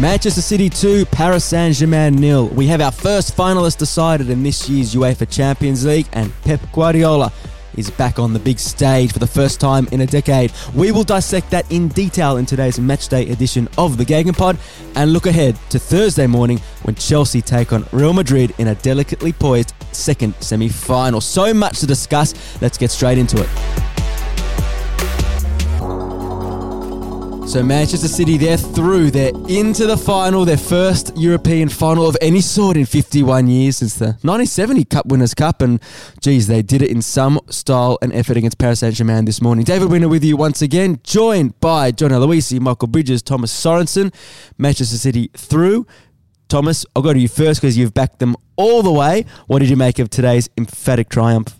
Manchester City 2, Paris Saint Germain nil. We have our first finalist decided in this year's UEFA Champions League, and Pep Guardiola is back on the big stage for the first time in a decade. We will dissect that in detail in today's matchday edition of the Gegenpod and look ahead to Thursday morning when Chelsea take on Real Madrid in a delicately poised second semi final. So much to discuss. Let's get straight into it. So Manchester City, they're through. They're into the final, their first European final of any sort in 51 years since the 1970 Cup Winners' Cup. And geez, they did it in some style and effort against Paris Saint-Germain this morning. David Weiner with you once again, joined by John Aloisi, Michael Bridges, Thomas Sorensen. Manchester City through. Thomas, I'll go to you first because you've backed them all the way. What did you make of today's emphatic triumph?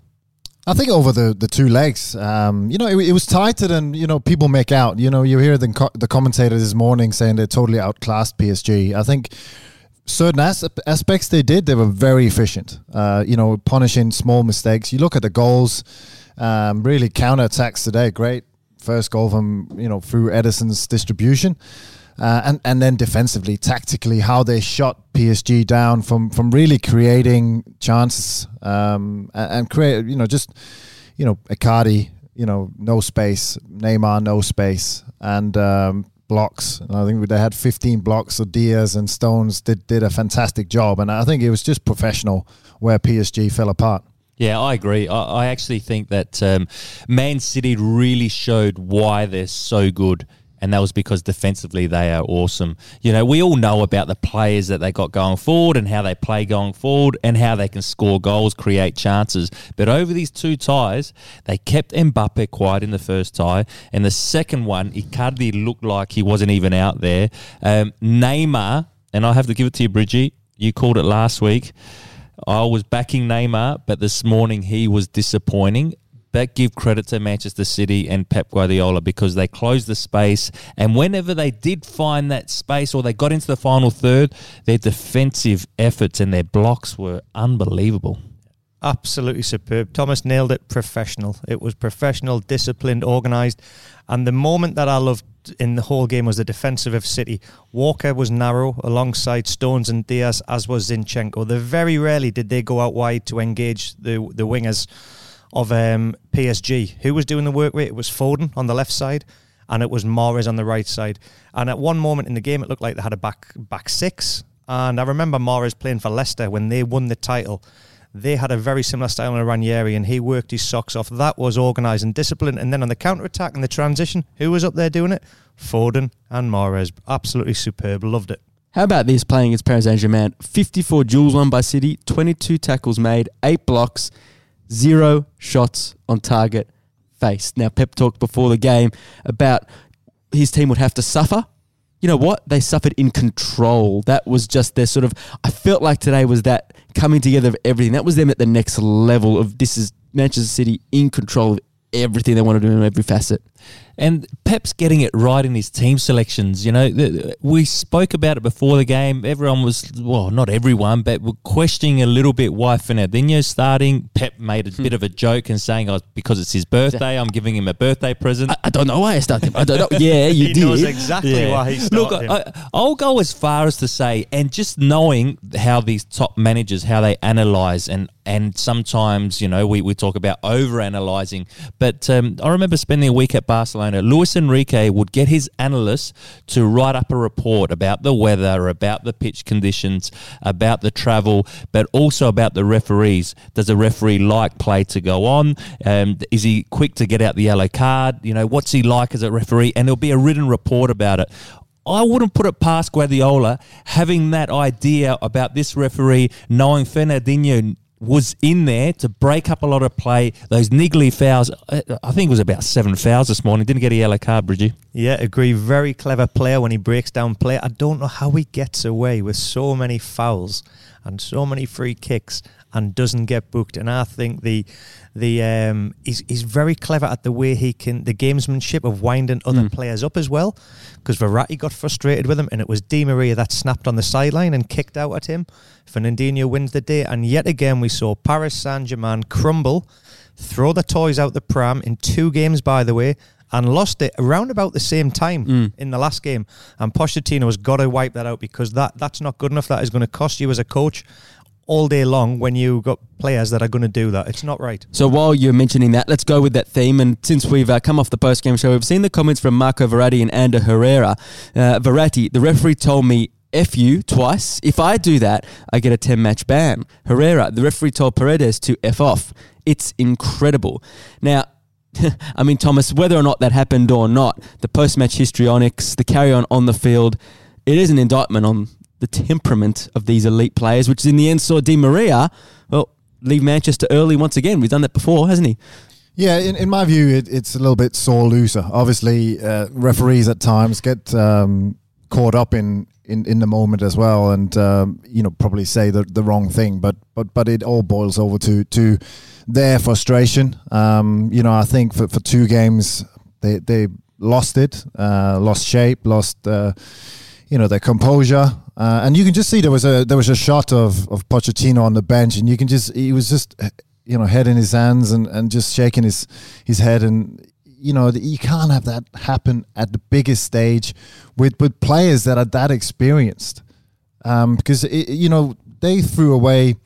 I think over the, the two legs, um, you know, it, it, was tighter than you know people make out. You know, you hear the co- the commentator this morning saying they totally outclassed PSG. I think certain as- aspects they did, they were very efficient. Uh, you know, punishing small mistakes. You look at the goals, um, really counter attacks today. Great first goal from you know through Ederson's distribution. Uh, and and then defensively, tactically, how they shot PSG down from from really creating chances um, and, and, create, you know, just you know, Icardi, you know, no space, Neymar, no space, and um, blocks. And I think they had 15 blocks. So Dias and Stones did did a fantastic job, and I think it was just professional where PSG fell apart. Yeah, I agree. I, I actually think that um, Man City really showed why they're so good and that was because defensively they are awesome. You know, we all know about the players that they got going forward and how they play going forward and how they can score goals, create chances. But over these two ties, they kept Mbappe quiet in the first tie, and the second one, Icardi looked like he wasn't even out there. Um, Neymar, and I have to give it to you, Bridgie. You called it last week. I was backing Neymar, but this morning he was disappointing that give credit to Manchester City and Pep Guardiola because they closed the space. And whenever they did find that space or they got into the final third, their defensive efforts and their blocks were unbelievable. Absolutely superb. Thomas nailed it professional. It was professional, disciplined, organised. And the moment that I loved in the whole game was the defensive of City. Walker was narrow alongside Stones and Dias, as was Zinchenko. They very rarely did they go out wide to engage the the wingers of um, PSG. Who was doing the work rate? It was Foden on the left side, and it was Mahrez on the right side. And at one moment in the game, it looked like they had a back back six. And I remember Mahrez playing for Leicester when they won the title. They had a very similar style on Ranieri, and he worked his socks off. That was organised and disciplined. And then on the counter attack and the transition, who was up there doing it? Foden and Mahrez. Absolutely superb. Loved it. How about this playing against Paris Saint Germain? 54 duels won by City, 22 tackles made, 8 blocks, zero shots on target faced. Now, Pep talked before the game about his team would have to suffer. You know what? They suffered in control. That was just their sort of. I felt like today was that coming together of everything. That was them at the next level of this is Manchester City in control of everything they want to do in every facet. And Pep's getting it right in his team selections. You know, we spoke about it before the game. Everyone was, well, not everyone, but were questioning a little bit why Fernandinho's starting. Pep made a bit of a joke and saying, oh, because it's his birthday, I'm giving him a birthday present. I, I don't know why I started him. I don't know. Yeah, you he did. knows exactly yeah. why he started Look, I, I'll go as far as to say, and just knowing how these top managers, how they analyze and and sometimes, you know, we, we talk about over analyzing. But um, I remember spending a week at Barcelona. Luis Enrique would get his analysts to write up a report about the weather, about the pitch conditions, about the travel, but also about the referees. Does a referee like play to go on? Um, is he quick to get out the yellow card? You know, what's he like as a referee? And there'll be a written report about it. I wouldn't put it past Guardiola having that idea about this referee knowing Fernandinho was in there to break up a lot of play. Those niggly fouls. I I think it was about seven fouls this morning. Didn't get a yellow card, Bridgie. Yeah, agree. Very clever player when he breaks down play. I don't know how he gets away with so many fouls and so many free kicks and doesn't get booked. And I think the the um, he's he's very clever at the way he can the gamesmanship of winding other Mm. players up as well. Because Verratti got frustrated with him, and it was Di Maria that snapped on the sideline and kicked out at him. Fernandinho wins the day, and yet again we saw Paris Saint Germain crumble, throw the toys out the pram in two games, by the way. And lost it around about the same time Mm. in the last game, and Pochettino has got to wipe that out because that that's not good enough. That is going to cost you as a coach all day long when you got players that are going to do that. It's not right. So while you're mentioning that, let's go with that theme. And since we've uh, come off the post game show, we've seen the comments from Marco Verratti and Ander Herrera. Uh, Verratti, the referee told me F you twice. If I do that, I get a 10 match ban. Herrera, the referee told Paredes to F off. It's incredible. Now, I mean, Thomas, whether or not that happened or not, the post match histrionics, the carry on on the field, it is an indictment on the temperament of these elite players, which in the end saw Di Maria, well, leave Manchester early once again. We've done that before, hasn't he? Yeah, in, in my view, it, it's a little bit sore loser. Obviously, uh, referees at times get um, caught up in, in, in the moment as well, and um, you know probably say the, the wrong thing. But but but it all boils over to to their frustration. Um, you know, I think for, for two games they they lost it, uh, lost shape, lost uh, you know their composure, uh, and you can just see there was a there was a shot of of Pochettino on the bench, and you can just he was just you know head in his hands and, and just shaking his his head, and you know you can't have that happen at the biggest stage with with players that are that experienced, um, because it, you know they threw away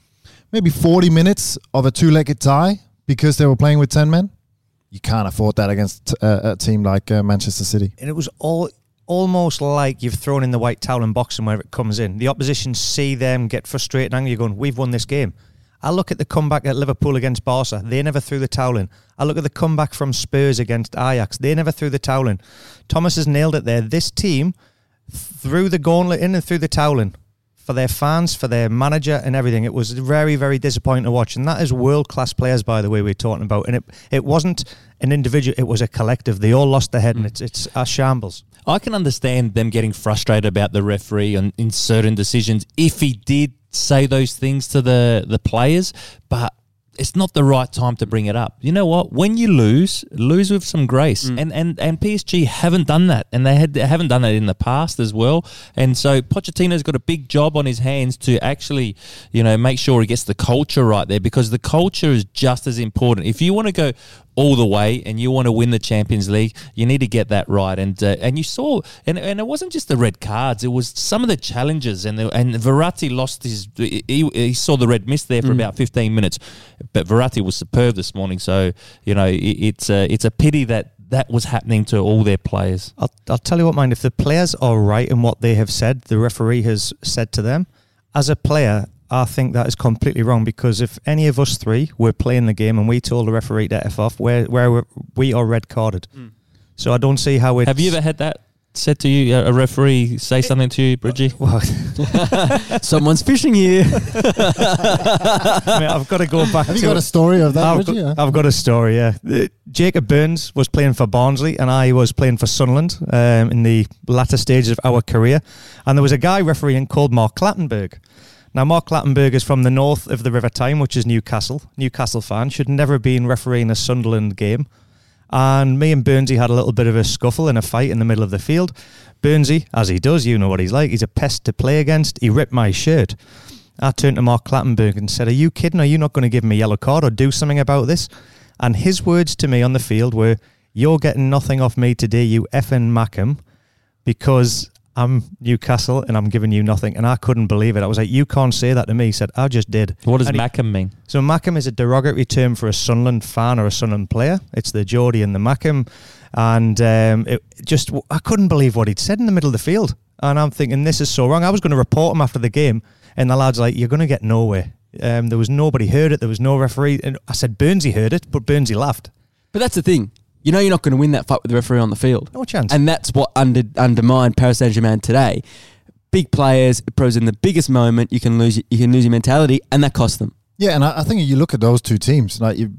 maybe forty minutes of a two-legged tie because they were playing with ten men. You can't afford that against uh, a team like uh, Manchester City. And it was all almost like you've thrown in the white towel and boxing whenever it comes in. The opposition see them get frustrated and angry, going, "We've won this game." I look at the comeback at Liverpool against Barca. They never threw the towel in. I look at the comeback from Spurs against Ajax. They never threw the towel in. Thomas has nailed it there. This team threw the gauntlet in and threw the towel in for their fans, for their manager, and everything. It was very, very disappointing to watch. And that is world class players, by the way, we're talking about. And it it wasn't an individual; it was a collective. They all lost their head, and mm. it's it's a shambles. I can understand them getting frustrated about the referee and in certain decisions if he did say those things to the, the players, but it's not the right time to bring it up. You know what? When you lose, lose with some grace. Mm. And, and and PSG haven't done that, and they had they haven't done that in the past as well. And so Pochettino's got a big job on his hands to actually, you know, make sure he gets the culture right there because the culture is just as important. If you want to go all the way and you want to win the Champions League, you need to get that right. And uh, and you saw, and, and it wasn't just the red cards; it was some of the challenges. And the, and Verratti lost his. He, he saw the red mist there for about fifteen minutes, but Verratti was superb this morning. So you know, it, it's a, it's a pity that that was happening to all their players. I'll, I'll tell you what, mind, if the players are right in what they have said, the referee has said to them, as a player, I think that is completely wrong because if any of us three were playing the game and we told the referee to F off, where, where we are red carded. So I don't see how it. Have you ever had that said to you, a a referee say something to you, Bridgie? Well, Someone's fishing here. I mean, I've got to go back Have you to got a story of that? I've Richie? got, Yeah. I've got a story, yeah. Uh, Jacob Burns was playing for Barnsley and I was playing for Sunderland um, in the latter stages of our career. And there was a guy refereeing called Mark Clattenburg. Now, Mark Clattenburg is from the north of the River Tyne, which is Newcastle. Newcastle fan, should never have been refereeing a Sunderland game. And me and Burnsy had a little bit of a scuffle and a fight in the middle of the field. Burnsy, as he does, you know what he's like, he's a pest to play against. He ripped my shirt. I turned to Mark Clattenburg and said, Are you kidding? Are you not going to give me a yellow card or do something about this? And his words to me on the field were, You're getting nothing off me today, you effing Mackem, because I'm Newcastle and I'm giving you nothing. And I couldn't believe it. I was like, You can't say that to me. He said, I just did. What does And he- Mackem mean? so Mackem is a derogatory term for a Sunderland fan or a Sunderland player. It's the Geordie and the Mackem, and um, it just I couldn't believe what he'd said in the middle of the field, and I'm thinking this is so wrong. I was going to report him after the game, and the lads like you're going to get nowhere. Um, there was nobody heard it. There was no referee, and I said Burnsy heard it, but Burnsy laughed. But that's the thing. You know you're not going to win that fight with the referee on the field. No chance. And that's what under, undermined Paris Saint Germain today. Big players, pros in the biggest moment, you can lose you can lose your mentality, and that cost them. Yeah, and I, I think you look at those two teams, like you,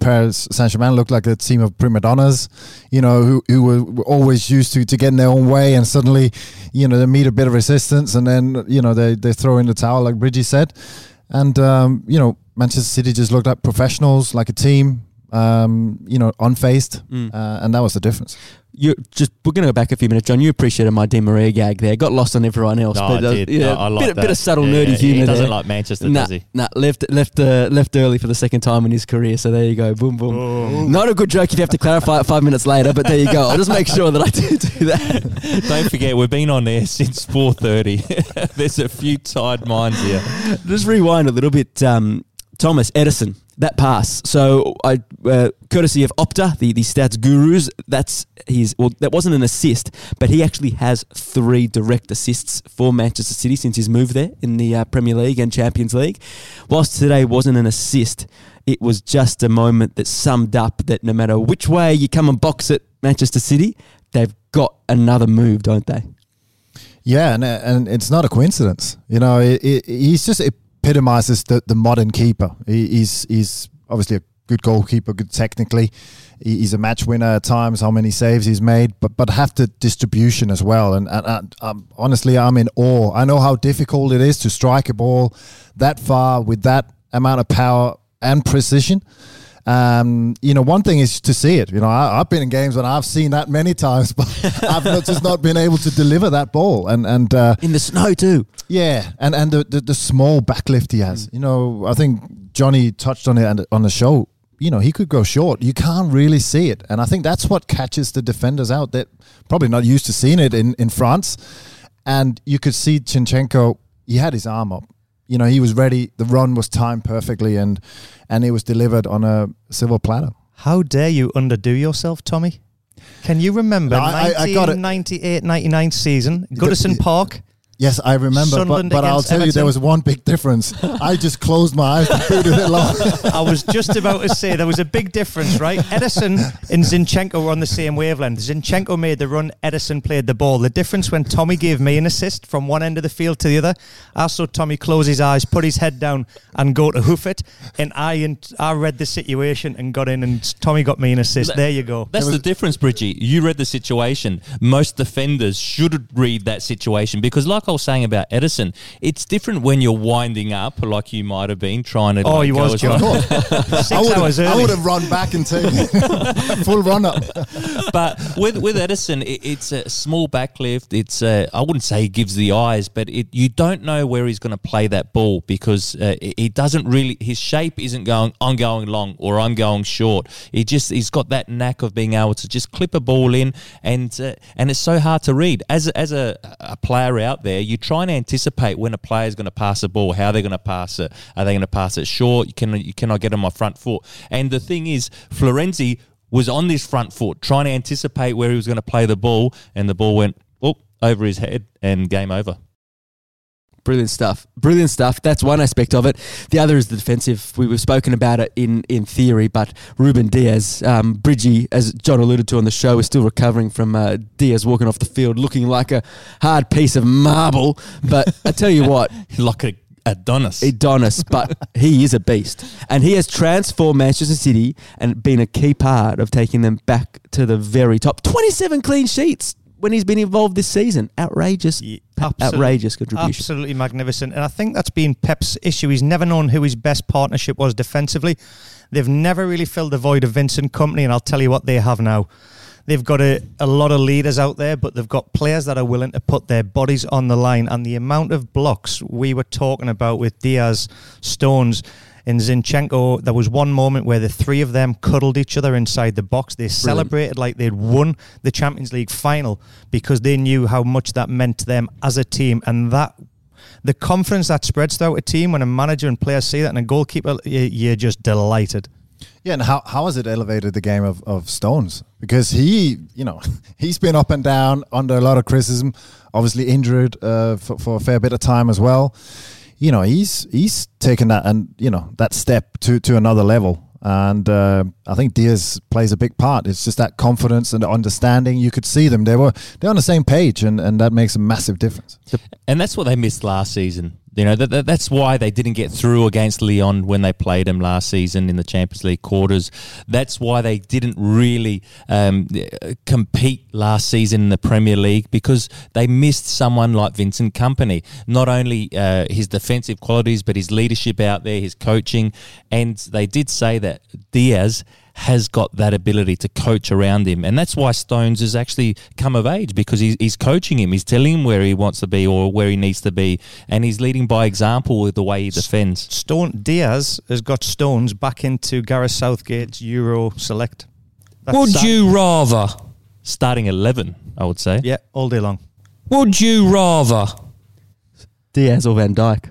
Paris Saint Germain looked like a team of prima donnas, you know, who, who were, were always used to, to getting their own way, and suddenly, you know, they meet a bit of resistance, and then you know they they throw in the towel, like Bridgie said, and um, you know Manchester City just looked like professionals, like a team, um, you know, unfazed, Mm. uh, and that was the difference. You just we're going to go back a few minutes, John. You appreciated my Di Maria gag there. Got lost on everyone else, No, but I uh, yeah, No, I like bit, that. bit of subtle Yeah, nerdy yeah, humor He doesn't there. like Manchester, nah, does he? nah, left left uh, left early for the second time in his career. So there you go, boom boom. Not a good joke if you have to clarify it five minutes later, but there you go. I'll just make sure that I do do that. Don't forget, we've been on air since 4.30. There's a few tired minds here. just rewind a little bit. Um, Thomas Ederson, that pass. So I, uh, courtesy of Opta, the, the stats gurus, that's his. Well, that wasn't an assist, but he actually has three direct assists for Manchester City since his move there in the uh, Premier League and Champions League. Whilst today wasn't an assist, it was just a moment that summed up that no matter which way you come and box at Manchester City, they've got another move, don't they? Yeah, and and it's not a coincidence. You know, it, it, he's just epitomizes the, the modern keeper. He, he's he's obviously a good goalkeeper, good technically. He- He's a match winner at times. How many saves he's made, but but have the distribution as well. And, and, and um, honestly, I'm in awe. I know how difficult it is to strike a ball that far with that amount of power and precision. Um, you know, one thing is to see it. You know, I, I've been in games and I've seen that many times, but I've not, just not been able to deliver that ball. And and uh, In the snow too. yeah, and and the, the the small backlift he has. You know, I think Johnny touched on it on the show. You know, he could go short. You can't really see it, and I think that's what catches the defenders out. That probably not used to seeing it in in France, and you could see Zinchenko. He had his arm up. You know, he was ready. The run was timed perfectly, and and it was delivered on a silver platter. How dare you underdo yourself, Tommy? Can you remember No, I- I- I got it. 1998-99 season, Goodison Park? Yes, I remember, but, Sunderland but I'll against tell you, there was one big difference. I just closed my eyes and booted it long. I was just about to say there was a big difference, right? Ederson and Zinchenko were on the same wavelength. Zinchenko made the run, Ederson played the ball. The difference when Tommy gave me an assist from one end of the field to the other, I saw Tommy close his eyes, put his head down, and go to hoof it. And I and I read the situation and got in, and Tommy got me an assist. That- There you go. That's the difference, Bridgie. You read the situation. Most defenders should read that situation because, like I was saying about Ederson, it's different when you're winding up, like you might have been trying to. Oh, like, he go was, as John. Six I would hours have, I would have run back and taken full run up. but with with Ederson, it, it's a small backlift. It's a, I wouldn't say he gives the eyes, but it you don't know where he's going to play that ball because uh, he he doesn't really. His shape isn't going. I'm going long or I'm going short. He just he's got that knack of being able to just clip a ball in, and uh, and it's so hard to read as as a, a player out there. You try and anticipate when a player is going to pass the ball, how they're going to pass it. Are they going to pass it short? You can you cannot get on my front foot. And the thing is, Florenzi was on this front foot, trying to anticipate where he was going to play the ball, and the ball went oh, over his head, and game over. Brilliant stuff. Brilliant stuff. That's one aspect of it. The other is the defensive. We, we've spoken about it in, in theory, but Ruben Dias, um, Bridgie, as John alluded to on the show, is still recovering from uh, Dias walking off the field looking like a hard piece of marble. But I tell you what, like a Adonis. Adonis, but he is a beast. And he has transformed Manchester City and been a key part of taking them back to the very top. 27 clean sheets when he's been involved this season. Outrageous. Yeah, outrageous contribution. Absolutely magnificent. And I think that's been Pep's issue. He's never known who his best partnership was defensively. They've never really filled the void of Vincent Kompany, and I'll tell you what they have now. They've got a, a lot of leaders out there, but they've got players that are willing to put their bodies on the line. And the amount of blocks we were talking about with Dias, Stones, and Zinchenko, there was one moment where the three of them cuddled each other inside the box. They celebrated like they'd won the Champions League final because they knew how much that meant to them as a team. And that the confidence that spreads throughout a team when a manager and players see that and a goalkeeper, you- you're just delighted. Yeah, and how, how has it elevated the game of, of Stones? Because he, you know, he's been up and down under a lot of criticism, obviously injured uh, for, for a fair bit of time as well. You know, he's he's taken that and you know that step to to another level, and uh, I think Dias plays a big part. It's just that confidence and understanding. You could see them; they were they're on the same page, and, and that makes a massive difference. And that's what they missed last season. You know that, that that's why they didn't get through against Lyon when they played them last season in the Champions League quarters. That's why they didn't really um, compete last season in the Premier League because they missed someone like Vincent Kompany. Not only uh, his defensive qualities, but his leadership out there, his coaching, and they did say that Dias has got that ability to coach around him. And that's why Stones has actually come of age because he's, he's coaching him. He's telling him where he wants to be or where he needs to be. And he's leading by example with the way he defends. Stone Dias has got Stones back into Gareth Southgate's Euro select. That's Would sad. you rather? Starting 11, I would say. Yeah, all day long. Would you rather? Dias or Van Dijk?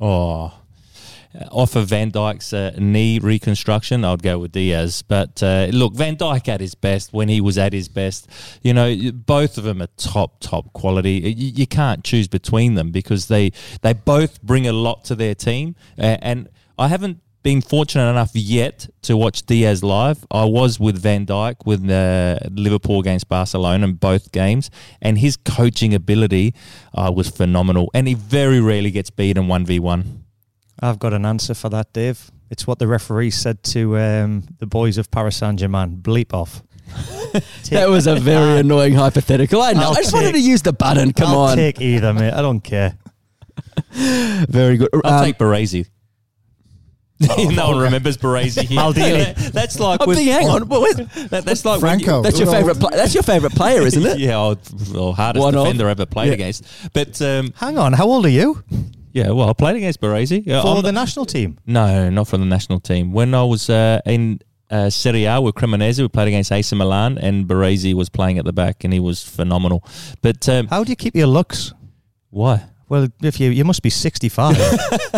Oh. Off of Van Dijk's uh, knee reconstruction, I'd go with Dias. But uh, look, Van Dijk at his best when he was at his best. You know, both of them are top, top quality. You, you can't choose between them because they they both bring a lot to their team. Uh, and I haven't been fortunate enough yet to watch Dias live. I was with Van Dijk with uh, Liverpool against Barcelona in both games, and his coaching ability uh, was phenomenal. And he very rarely gets beaten one v one. I've got an answer for that, Dave. It's what the referee said to um, the boys of Paris Saint Germain. Bleep off. That was a very annoying hypothetical. I know. I'll I just wanted to use the button. Come I'll on. take either, mate. I don't care. very good. I'll Um, take Baresi. no one remembers Baresi here. Maldini. that's like I'm with, thinking, hang on. What, what- that, that's like when you- Franco. that's your favorite. old- Pla- that's your favorite player, isn't it? yeah, oh, well, hardest One defender I ever played Yeah. against. But um, Hang on, how old are you? Yeah, well, I played against Baresi. Yeah, For I'm- the national team. no, not for the national team. When I was uh, in uh, Serie A with Cremonese, we played against AC Milan, and Baresi was playing at the back, and he was phenomenal. But um, How do you keep your looks? why? Well, if you you must be 65.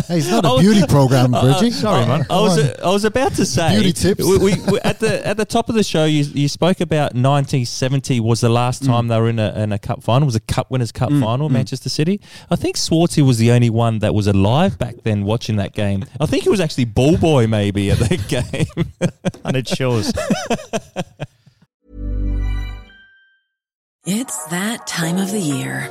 Hey, it's not a Oh, beauty program, uh, sorry, man. I was uh, I was about to say Beauty tips. We, we, we- at the at the top of the show, you, you spoke about 1970 was the last mm. time they were in a, in a cup final. It was a Cup Winners' Cup mm, final, mm. Manchester City. I think Swartzy was the only one that was alive back then watching that game. I think he was actually ball boy maybe at that game. and it shows. It's that time of the year.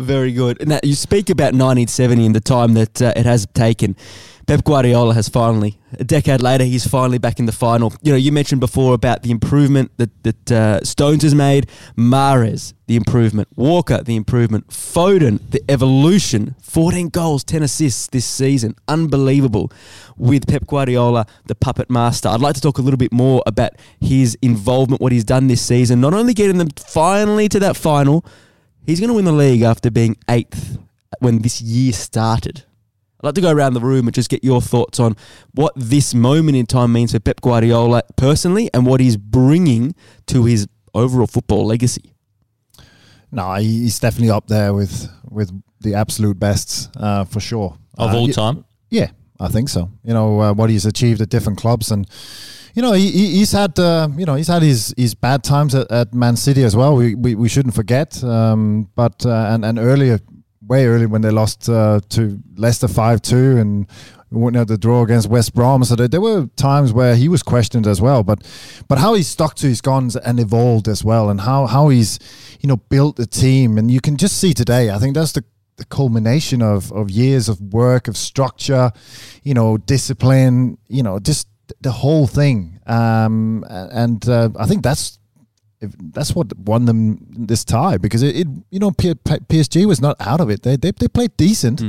Very good. Now, you speak about 1970 and the time that uh, it has taken. Pep Guardiola has finally, a decade later, he's finally back in the final. You know, you mentioned before about the improvement that, that uh, Stones has made, Mahrez, the improvement, Walker, the improvement, Foden, the evolution, 14 goals, 10 assists this season. Unbelievable. With Pep Guardiola, the puppet master. I'd like to talk a little bit more about his involvement, what he's done this season, not only getting them finally to that final, He's going to win the league after being eighth when this year started. I'd like to go around the room and just get your thoughts on what this moment in time means for Pep Guardiola personally and what he's bringing to his overall football legacy. No, he's definitely up there with with the absolute best uh, for sure of Uh, all y- time. Yeah, I think so. You know uh, what he's achieved at different clubs, and you know he, he- he's had uh, you know he's had his, his bad times at, at Man City as well. We we, we shouldn't forget. Um, but uh, and and earlier, way early when they lost uh, to Leicester five two and. Went out the draw against West Brom, so there, there were times where he was questioned as well. But, but how he stuck to his guns and evolved as well, and how how he's, you know, built the team, and you can just see today. I think that's the the culmination of, of years of work, of structure, you know, discipline, you know, just the whole thing. Um, and uh, I think that's if that's what won them this tie because it, it you know, P- P- PSG was not out of it. They they, they played decent,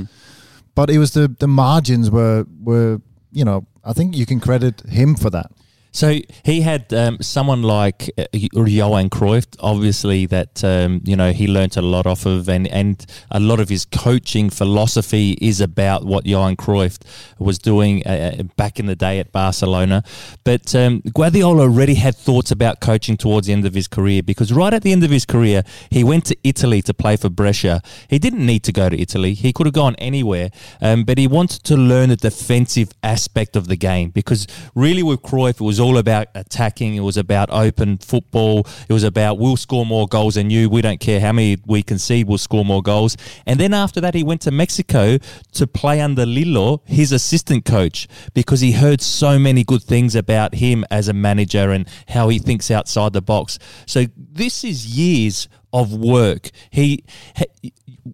but it was the, the margins were were you know I think you can credit him for that. So he had um, someone like uh, Johan Cruyff, obviously that um, you know he learnt a lot off of, and and a lot of his coaching philosophy is about what Johan Cruyff was doing uh, uh, back in the day at Barcelona. But um, Guardiola already had thoughts about coaching towards the end of his career because right at the end of his career, he went to Italy to play for Brescia. He didn't need to go to Italy; he could have gone anywhere, um, but he wanted to learn the defensive aspect of the game because really with Cruyff it was all about attacking. It was about open football. It was about we'll score more goals than you. We don't care how many we concede. We'll score more goals. And then after that, he went to Mexico to play under Lillo, his assistant coach, because he heard so many good things about him as a manager and how he thinks outside the box. So this is years of work. He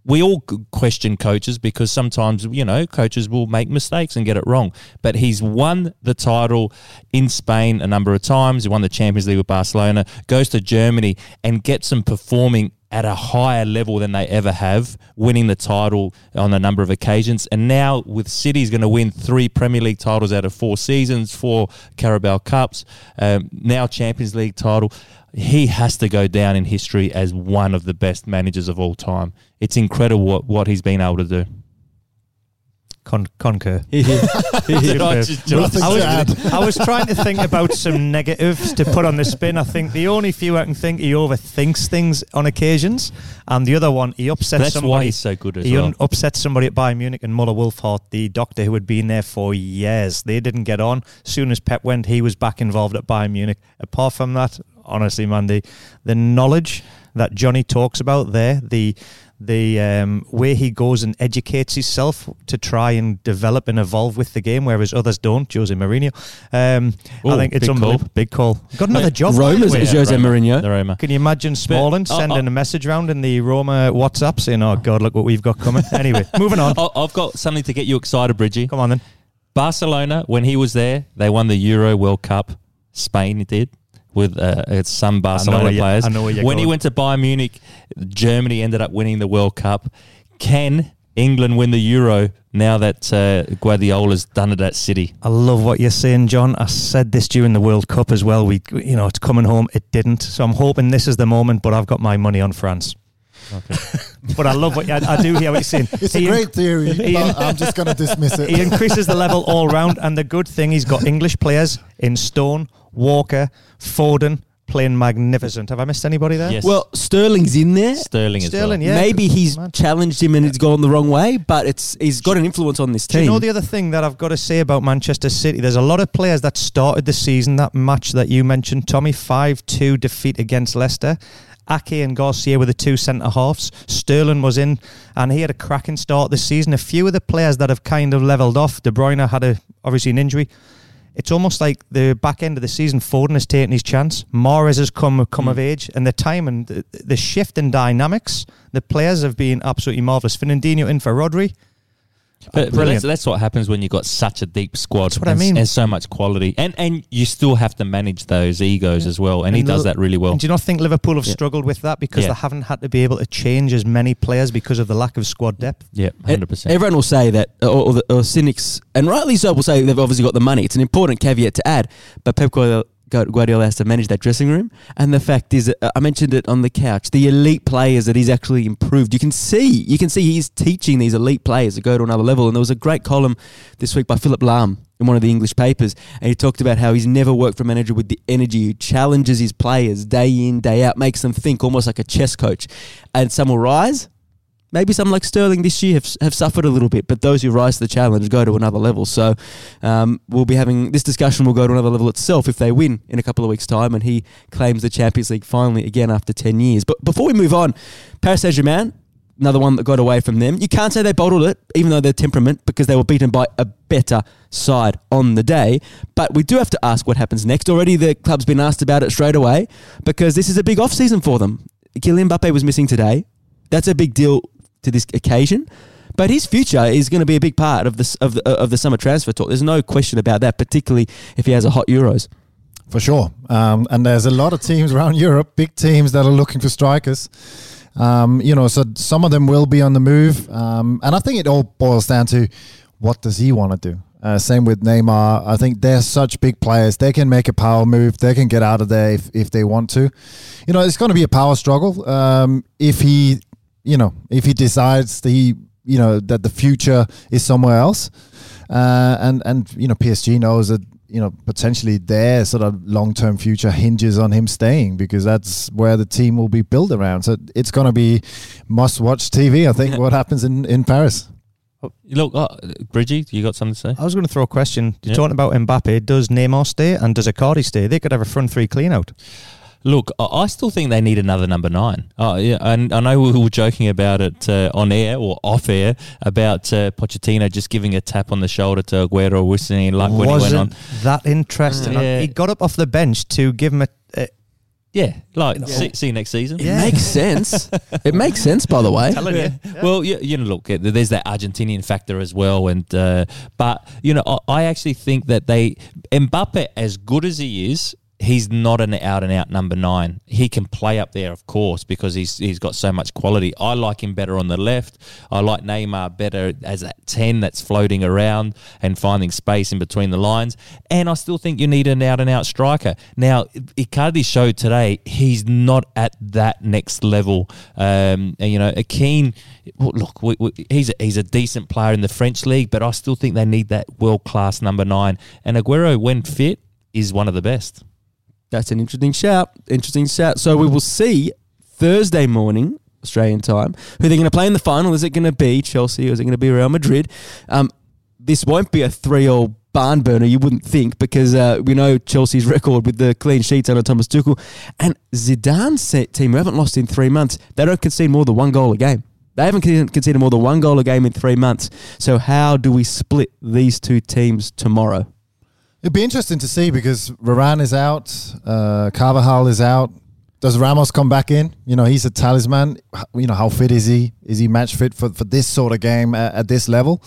we all question coaches because sometimes you know coaches will make mistakes and get it wrong. But he's won the title in Spain a number of times. He won the Champions League with Barcelona. Goes to Germany and gets them performing at a higher level than they ever have, winning the title on a number of occasions. And now with City, he's going to win three Premier League titles out of four seasons, four Carabao Cups, um, now Champions League title he has to go down in history as one of the best managers of all time. It's incredible what, what he's been able to do. Con- concur. Nothing I was. I was trying to think about some negatives to put on the spin. I think the only few I can think he overthinks things on occasions, and the other one he upsets That's somebody. why he's so good as he well. un- upset somebody at Bayern Munich and Muller Wohlfahrt, the doctor who had been there for years. They didn't get on. As soon as Pep went, he was back involved at Bayern Munich. Apart from that, honestly, man, the, the knowledge that Johnny talks about there, the the um, way he goes and educates himself to try and develop and evolve with the game, whereas others don't. Jose Mourinho, um, I think it's big unbelievable. call. Big call. Got another job. by the Roma's. Jose Roma. Mourinho. The Roma. Can you imagine Smalling But, uh, sending uh, a message around in the Roma WhatsApp saying, "Oh God, look what we've got coming." anyway, moving on. I- I've got something to get you excited, Bridgie. Come on then. Barcelona, when he was there, they won the Euro World Cup. Spain did with uh, some Barcelona where you- players. I know where you're when he went to Bayern Munich, Germany ended up winning the World Cup. Can England win the Euro now that uh, Guardiola's done it at City? I love what you're saying, John. I said this during the World Cup as well. We, you know, it's coming home. It didn't. So I'm hoping this is the moment. But I've got my money on France. but I love what I, I do hear what you're saying. It's a He- great theory, Ian- but I'm just going to dismiss it. He increases the level all round, and the good thing he's got English players in Stone, Walker, Foden playing magnificent. Have I missed anybody there? Yes. Well, Sterling's in there. Sterling, Sterling, as yeah. Maybe he's Man. challenged him and it's gone the wrong way, but it's he's got an influence on this Do team. you know the other thing that I've got to say about Manchester City? There's a lot of players that started the season, that match that you mentioned, Tommy, 5 2 defeat against Leicester. Ake and Garcia were the two centre halves. Sterling was in, and he had a cracking start this season. A few of the players that have kind of levelled off. De Bruyne had a obviously an injury. It's almost like the back end of the season, Foden has taken his chance. Mahrez has come come of mm. age, and the time and the, the shift in dynamics. The players have been absolutely marvellous. Fernandinho in for Rodri. But, but that's, that's what happens when you've got such a deep squad. That's what I and, s- mean. And so much quality. And and you still have to manage those egos as well. And, he does that really well. And do you not think Liverpool have Yeah. struggled with that because Yeah. they haven't had to be able to change as many players because of the lack of squad depth? Yeah, E- 100%. Everyone will say that, uh, or, or, the, or cynics, and rightly so, will say they've obviously got the money. It's an important caveat to add, but Pep Guardiola, Guardiola has to manage that dressing room. And the fact is, uh, I mentioned it on the couch, the elite players that he's actually improved. You can see, you can see he's teaching these elite players to go to another level. And there was a great column this week by Philipp Lahm in one of the English papers, and he talked about how he's never worked for a manager with the energy who challenges his players day in, day out, makes them think almost like a chess coach. And some will rise, Maybe some like Sterling this year have, have suffered a little bit, but those who rise to the challenge go to another level. So um, we'll be having this discussion will go to another level itself if they win in a couple of weeks' time and he claims the Champions League finally again after 10 years. But before we move on, Paris Saint Germain, another one that got away from them. You can't say they bottled it, even though they're temperament, because they were beaten by a better side on the day. But we do have to ask what happens next. Already the club's been asked about it straight away because this is a big off season for them. Kylian Mbappe was missing today. That's a big deal to this occasion. But his future is going to be a big part of this of the of the summer transfer talk. There's no question about that, particularly if he has a hot Euros. For sure. Um, and there's a lot of teams around Europe, big teams that are looking for strikers. Um, you know, so some of them will be on the move. Um, and I think it all boils down to what does he want to do? Uh, same with Neymar. I think they're such big players. They can make a power move. They can get out of there if, if they want to. You know, it's going to be a power struggle. Um, if he, you know, if he decides that he, you know, that the future is somewhere else, uh, and and you know, PSG knows that you know potentially their sort of long term future hinges on him staying because that's where the team will be built around. So it's going to be must watch TV. I think what happens in in Paris. Look, uh, Bridgie, you got something to say? I was going to throw a question. You're Yeah. talking about Mbappe. Does Neymar stay and does Icardi stay? They could have a front three clean out. Look, I I still think they need another number nine. Oh, yeah, and I know we were joking about it uh, on air or off air about uh, Pochettino just giving a tap on the shoulder to Aguero, whistling like when he went on. that interesting? Yeah. He got up off the bench to give him a. a Yeah, like see, see you next season. It makes sense. it makes sense, by the way. telling you. Well, you, you know, look, uh, there's that Argentinian factor as well, and uh, but you know, I, I actually think that they Mbappe, as good as he is, he's not an out and out number nine. He can play up there, of course, because he's he's got so much quality. I like him better on the left. I like Neymar better as that ten that's floating around and finding space in between the lines. And I still think you need an out and out striker. Now, Icardi showed today he's not at that next level. Um, and, you know, Akeen, well, look, we, we, he's a, he's a decent player in the French league, but I still think they need that world class number nine. And Aguero, when fit, is one of the best. That's an interesting shout. Interesting shout. So we will see Thursday morning, Australian time, who they're going to play in the final. Is it going to be Chelsea or is it going to be Real Madrid? Um, this won't be a 3 all barn burner, you wouldn't think, because uh, we know Chelsea's record with the clean sheets under Thomas Tuchel. And Zidane's team, who haven't lost in three months, they don't concede more than one goal a game. They haven't conceded more than one goal a game in three months. So how do we split these two teams tomorrow? It'd be interesting to see because Varane is out, uh, Carvajal is out. Does Ramos come back in? You know, he's a talisman. You know, how fit is he? Is he match fit for, for this sort of game at, at this level?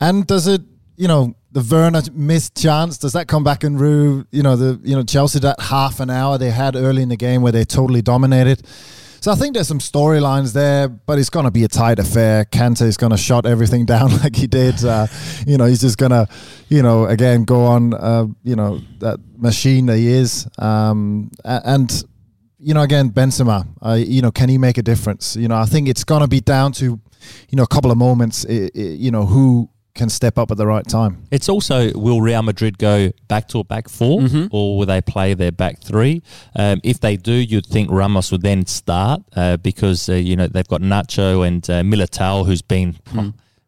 And does it, you know, the Werner missed chance, does that come back and rue, you know, the, you know, Chelsea that half an hour they had early in the game where they totally dominated? So I think there's some storylines there, but it's going to be a tight affair. Kante is going to shut everything down like he did. Uh, you know, he's just going to, you know, again go on, uh, you know, that machine that he is. Um, and you know, again, Benzema, uh, you know, can he make a difference? You know, I think it's going to be down to, you know, a couple of moments. you know, who can step up at the right time. It's also will Real Madrid go back to a back 4 Mhm. or will they play their back three? Um, if they do, you'd think Ramos would then start uh, because uh, you know they've got Nacho and uh, Militao, who's been.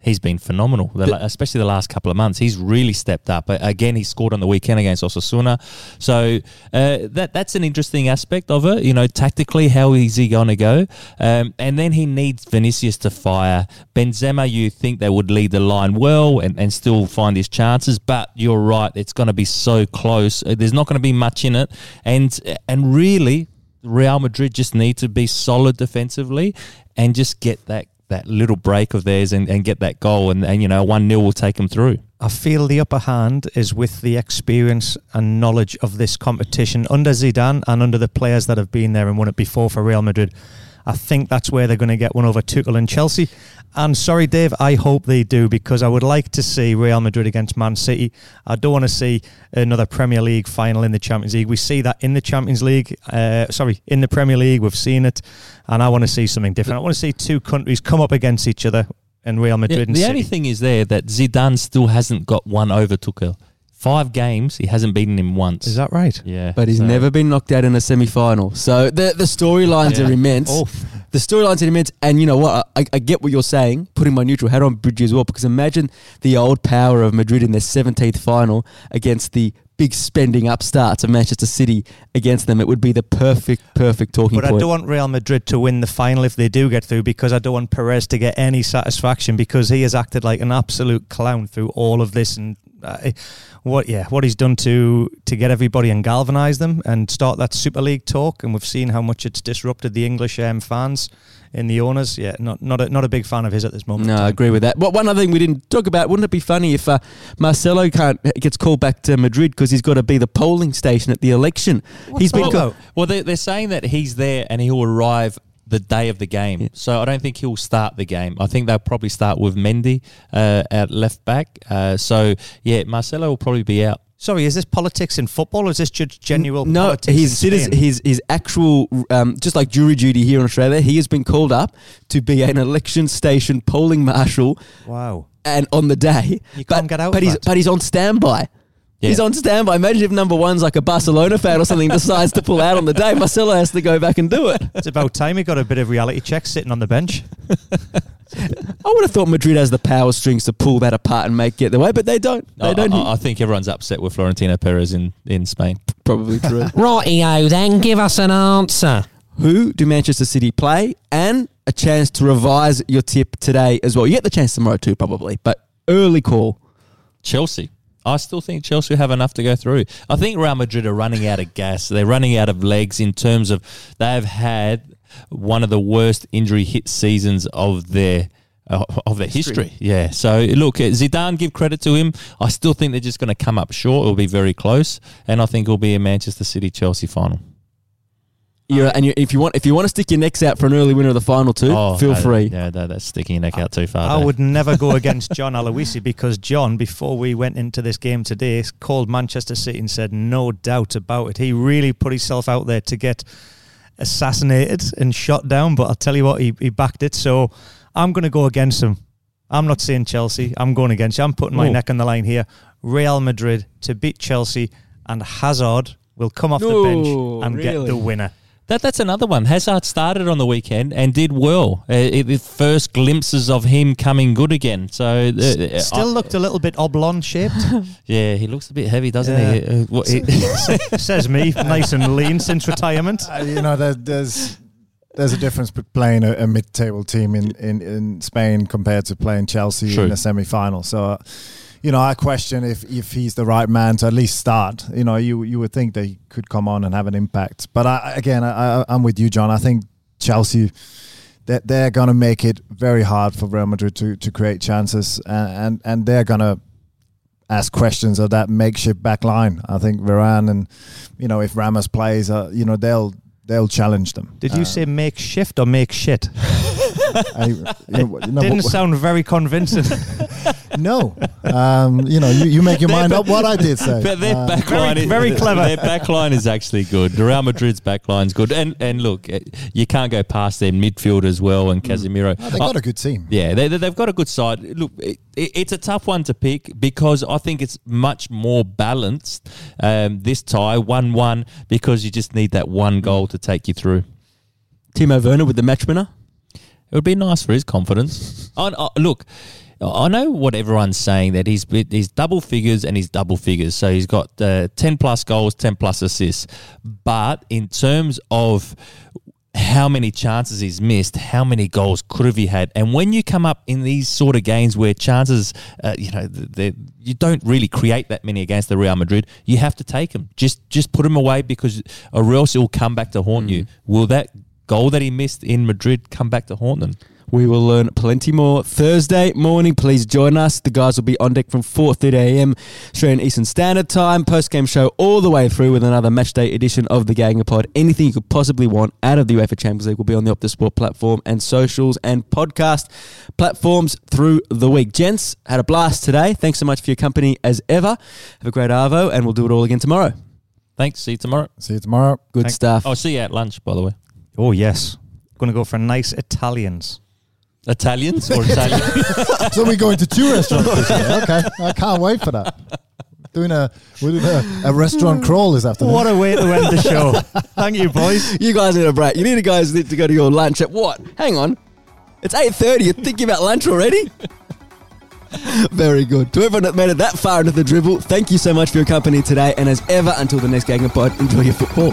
He's been phenomenal, especially the last couple of months. He's really stepped up. Again, he scored on the weekend against Osasuna, so uh, that that's an interesting aspect of it. You know, tactically, how is he going to go? Um, and then he needs Vinicius to fire. Benzema, you think they would lead the line well and, and still find his chances, but you're right. It's going to be so close. Uh, There's not going to be much in it, and and really, Real Madrid just need to be solid defensively and just get that. That little break of theirs and, and get that goal, and, and you know, 1 0 will take them through. I feel the upper hand is with the experience and knowledge of this competition under Zidane and under the players that have been there and won it before for Real Madrid. I think that's where they're going to get one over Tuchel and Chelsea. And sorry, Dave, I hope they do because I would like to see Real Madrid against Man City. I don't want to see another Premier League final in the Champions League. We see that in the Champions League, uh, sorry, in the Premier League. We've seen it, and I want to see something different. I want to see two countries come up against each other in Real Madrid Yeah, and the City. only thing is there that Zidane still hasn't got one over Tuchel. Five games, he hasn't beaten him once. is that right? Yeah, But he's so- never been knocked out in a semi final. So the, the storylines Yeah. are immense. Oh. The storylines are immense. And you know what? I, I get what you're saying, putting my neutral hat on Bridgie as well, because imagine the old power of Madrid in their 17th final against the big spending upstarts of Manchester City against them. It would be the perfect, perfect talking But I don't want Real Madrid to win the final if they do get through because I don't want Perez to get any satisfaction because he has acted like an absolute clown through all of this and uh, what yeah what he's done to to get everybody and galvanise them and start that Super League talk and we've seen how much it's disrupted the English um, fans and the owners yeah not not a, not a big fan of his at this moment. No, I agree with that. But one other thing we didn't talk about, wouldn't it be funny if uh, Marcelo can't gets called back to Madrid because he's got to be the polling station at the election? he's been all co- Well, they're, they're saying that he's there and he'll arrive the day of the game. So I don't think he'll start the game. I think they'll probably start with Mendy uh, at left back. Uh, so yeah, Marcelo will probably be out. Sorry, is this politics in football or is this just genuine No, politics his citizen, his his actual, um, just like jury duty here in Australia, he has been called up to be an election station polling marshal, Wow. and on the day, You but, can't get out But of he's that. but he's on standby. Yeah. He's on standby. Imagine if number one's like a Barcelona fan or something decides to pull out on the day. Marcelo has to go back and do it. It's about time he got a bit of reality check sitting on the bench. I would have thought Madrid has the power strings to pull that apart and make it the way, but they don't. They I, don't. I, I think everyone's upset with Florentino Perez in, in Spain. Probably true. Rightio, then give us an answer. Who do Manchester City play? And a chance to revise your tip today as well. You get the chance tomorrow too, probably, but early call. Chelsea. I still think Chelsea have enough to go through. I think Real Madrid are running out of gas. They're running out of legs in terms of they've had one of the worst injury hit seasons of their uh, of their history. Yeah. So look, uh, Zidane, give credit to him. I still think they're just going to come up short. It'll be very close, and I think it'll be a Manchester City Chelsea final. You're, and you if you want, if you want to stick your necks out for an early winner of the final too, oh, feel no, free. Yeah, no, that's sticking your neck out too far. I there. would never go against John Aloisi because John, before we went into this game today, called Manchester City and said no doubt about it. He really put himself out there to get assassinated and shot down, but I'll tell you what, he, he backed it. So I'm going to go against him. I'm not saying Chelsea. I'm going against you. I'm putting my Oh. neck on the line here. Real Madrid to beat Chelsea, and Hazard will come off the bench and get the winner. That that's another one. Hazard started on the weekend and did well. Uh, it, the first glimpses of him coming good again. So uh, Still I- looked a little bit oblong shaped. yeah, he looks a bit heavy, doesn't Yeah. he? Uh, what, he Says me, nice and lean since retirement. Uh, you know, there, there's there's a difference between playing a, a mid-table team in, in, in Spain compared to playing Chelsea True. in a semi-final. So, uh, you know, I question if, if he's the right man to at least start. You know, you you would think they could come on and have an impact. But I, again, I, I'm with you, John. I think Chelsea. That they're going to make it very hard for Real Madrid to, to create chances, and, and, and they're going to ask questions of that makeshift back line. I think Varane and you know if Ramos plays, uh, you know they'll they'll challenge them. Did you Uh, say makeshift or make shit? I, you know, you know, Didn't what- sound very convincing. no, um, you know you, you make your mind up what I did say. but their Uh, back very- line is, very clever. Their back line is actually good. The Real Madrid's back line's good, and and look, uh, you can't go past their midfield as well and Casemiro. oh, they got a good team. Yeah, they, they- they've got a good side. Look, it, it- it's a tough one to pick because I think it's much more balanced um, this tie, 1 1, because you just need that one goal to take you through. Timo Werner with the match winner. It would be nice for his confidence. I, I, look, I know what everyone's saying that he's he's double figures and he's double figures. So he's got uh, ten plus goals, ten plus assists. But in terms of how many chances he's missed, how many goals could have he had? And when you come up in these sort of games where chances, uh, you know, you don't really create that many against the Real Madrid, you have to take them. Just just put them away because, or else it will come back to haunt you. Will that goal that he missed in Madrid come back to haunt them? We will learn plenty more Thursday morning. Please join us. The guys will be on deck from 4:30 a.m. Australian Eastern Standard Time. Post game show all the way through with another match matchday edition of the GegenPod. Anything you could possibly want out of the UEFA Champions League will be on the Optus Sport platform and socials and podcast platforms through the week. Gents, had a blast today. Thanks so much for your company as ever. Have a great arvo, and we'll do it all again tomorrow. Thanks. See you tomorrow. See you tomorrow. Good Thank- stuff. I'll see you at lunch, by the way. Oh, yes. Going to go for nice Italians. Italians or Italian? so we're going to two restaurants. this year. Okay, I can't wait for that. Doing a we're doing a, a restaurant crawl this afternoon. What a way to end the show. Thank you, boys. You guys need a break. You need to guys need to go to your lunch at what? Hang on. It's 8.30. You're thinking about lunch already? Very good. To everyone that made it that far into the dribble, thank you so much for your company today. And as ever, until the next GegenPod, enjoy your football.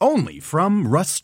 Only from Rust